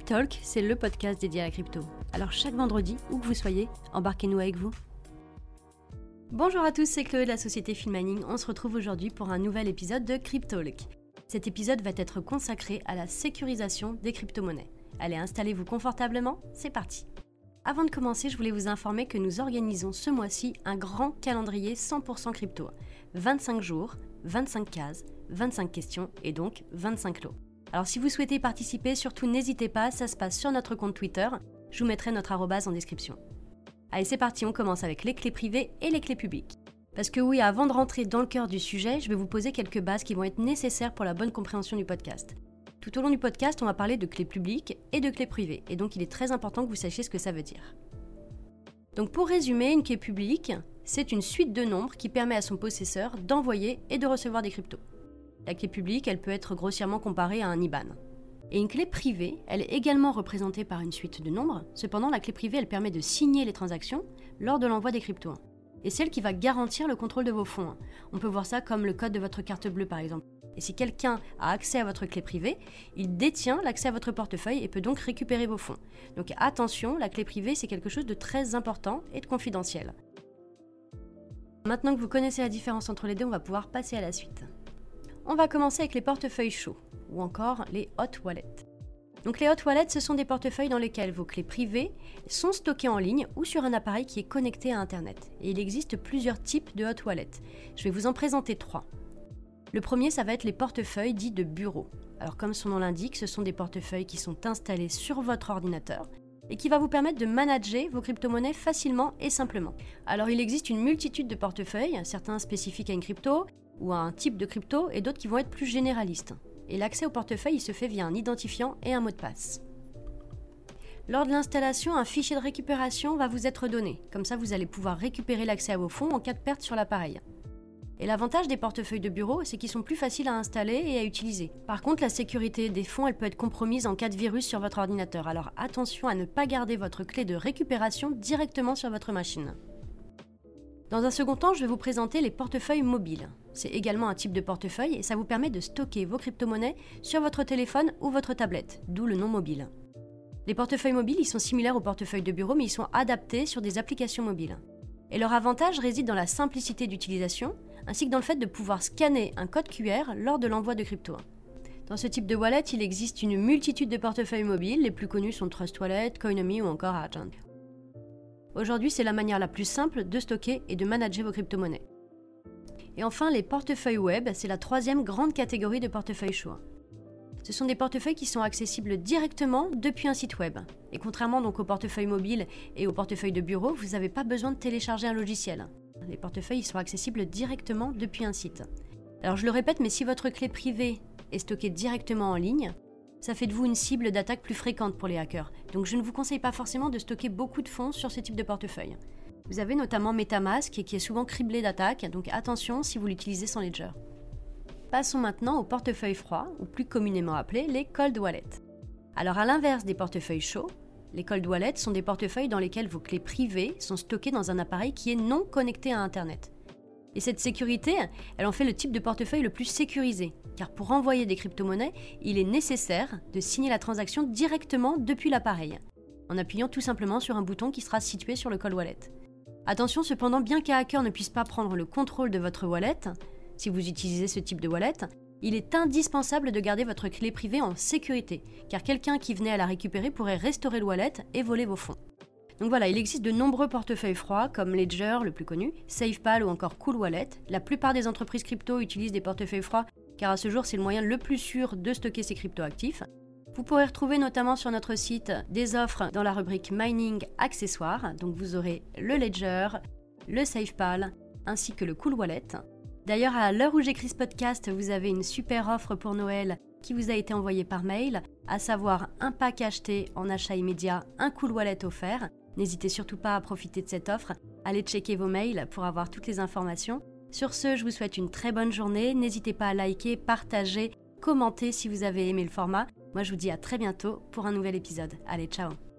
Cryptalk, c'est le podcast dédié à la crypto. Alors chaque vendredi, où que vous soyez, embarquez-nous avec vous. Bonjour à tous, c'est Chloé de la société Filmaning. On se retrouve aujourd'hui pour un nouvel épisode de Cryptalk. Cet épisode va être consacré à la sécurisation des crypto-monnaies. Allez, installez-vous confortablement, c'est parti. Avant de commencer, je voulais vous informer que nous organisons ce mois-ci un grand calendrier 100% crypto. 25 jours, 25 cases, 25 questions et donc 25 lots. Alors si vous souhaitez participer, surtout n'hésitez pas, ça se passe sur notre compte Twitter. Je vous mettrai notre arrobase en description. Allez, c'est parti, on commence avec les clés privées et les clés publiques. Parce que oui, avant de rentrer dans le cœur du sujet, je vais vous poser quelques bases qui vont être nécessaires pour la bonne compréhension du podcast. Tout au long du podcast, on va parler de clés publiques et de clés privées, et donc il est très important que vous sachiez ce que ça veut dire. Donc pour résumer, une clé publique, c'est une suite de nombres qui permet à son possesseur d'envoyer et de recevoir des cryptos. La clé publique, elle peut être grossièrement comparée à un IBAN. Et une clé privée, elle est également représentée par une suite de nombres. Cependant, la clé privée, elle permet de signer les transactions lors de l'envoi des cryptos. Et celle qui va garantir le contrôle de vos fonds. On peut voir ça comme le code de votre carte bleue, par exemple. Et si quelqu'un a accès à votre clé privée, il détient l'accès à votre portefeuille et peut donc récupérer vos fonds. Donc attention, la clé privée, c'est quelque chose de très important et de confidentiel. Maintenant que vous connaissez la différence entre les deux, on va pouvoir passer à la suite. On va commencer avec les portefeuilles chauds, ou encore les hot wallets. Donc les hot wallets, ce sont des portefeuilles dans lesquels vos clés privées sont stockées en ligne ou sur un appareil qui est connecté à Internet. Et il existe plusieurs types de hot wallets. Je vais vous en présenter trois. Le premier, ça va être les portefeuilles dits de bureau. Alors comme son nom l'indique, ce sont des portefeuilles qui sont installés sur votre ordinateur et qui va vous permettre de manager vos crypto-monnaies facilement et simplement. Alors il existe une multitude de portefeuilles, certains spécifiques à une crypto, ou à un type de crypto et d'autres qui vont être plus généralistes. Et l'accès au portefeuille il se fait via un identifiant et un mot de passe. Lors de l'installation, un fichier de récupération va vous être donné. Comme ça, vous allez pouvoir récupérer l'accès à vos fonds en cas de perte sur l'appareil. Et l'avantage des portefeuilles de bureau, c'est qu'ils sont plus faciles à installer et à utiliser. Par contre, la sécurité des fonds, elle peut être compromise en cas de virus sur votre ordinateur. Alors attention à ne pas garder votre clé de récupération directement sur votre machine. Dans un second temps, je vais vous présenter les portefeuilles mobiles. C'est également un type de portefeuille et ça vous permet de stocker vos crypto-monnaies sur votre téléphone ou votre tablette, d'où le nom mobile. Les portefeuilles mobiles, ils sont similaires aux portefeuilles de bureau, mais ils sont adaptés sur des applications mobiles. Et leur avantage réside dans la simplicité d'utilisation, ainsi que dans le fait de pouvoir scanner un code QR lors de l'envoi de crypto. Dans ce type de wallet, il existe une multitude de portefeuilles mobiles, les plus connus sont Trust Wallet, Coinomi ou encore Argent. Aujourd'hui, c'est la manière la plus simple de stocker et de manager vos crypto-monnaies. Et enfin, les portefeuilles web, c'est la troisième grande catégorie de portefeuilles chauds. Ce sont des portefeuilles qui sont accessibles directement depuis un site web. Et contrairement donc aux portefeuilles mobiles et aux portefeuilles de bureau, vous n'avez pas besoin de télécharger un logiciel. Les portefeuilles sont accessibles directement depuis un site. Alors je le répète, mais si votre clé privée est stockée directement en ligne, ça fait de vous une cible d'attaque plus fréquente pour les hackers. Donc je ne vous conseille pas forcément de stocker beaucoup de fonds sur ce type de portefeuille. Vous avez notamment Metamask qui est souvent criblé d'attaques, donc attention si vous l'utilisez sans Ledger. Passons maintenant aux portefeuilles froids, ou plus communément appelés les cold wallets. Alors à l'inverse des portefeuilles chauds, les cold wallets sont des portefeuilles dans lesquels vos clés privées sont stockées dans un appareil qui est non connecté à Internet. Et cette sécurité, elle en fait le type de portefeuille le plus sécurisé, car pour envoyer des crypto-monnaies, il est nécessaire de signer la transaction directement depuis l'appareil, en appuyant tout simplement sur un bouton qui sera situé sur le cold wallet. Attention cependant, bien qu'un hacker ne puisse pas prendre le contrôle de votre wallet, si vous utilisez ce type de wallet, il est indispensable de garder votre clé privée en sécurité, car quelqu'un qui venait à la récupérer pourrait restaurer le wallet et voler vos fonds. Donc voilà, il existe de nombreux portefeuilles froids comme Ledger, le plus connu, SafePal ou encore Cool Wallet. La plupart des entreprises crypto utilisent des portefeuilles froids car à ce jour c'est le moyen le plus sûr de stocker ses cryptoactifs. Vous pourrez retrouver notamment sur notre site des offres dans la rubrique mining accessoires. Donc vous aurez le Ledger, le SafePal ainsi que le Cool Wallet. D'ailleurs, à l'heure où j'écris ce podcast, vous avez une super offre pour Noël qui vous a été envoyée par mail, à savoir un pack acheté en achat immédiat, un Cool Wallet offert. N'hésitez surtout pas à profiter de cette offre. Allez checker vos mails pour avoir toutes les informations. Sur ce, je vous souhaite une très bonne journée. N'hésitez pas à liker, partager, commenter si vous avez aimé le format. Moi, je vous dis à très bientôt pour un nouvel épisode. Allez, ciao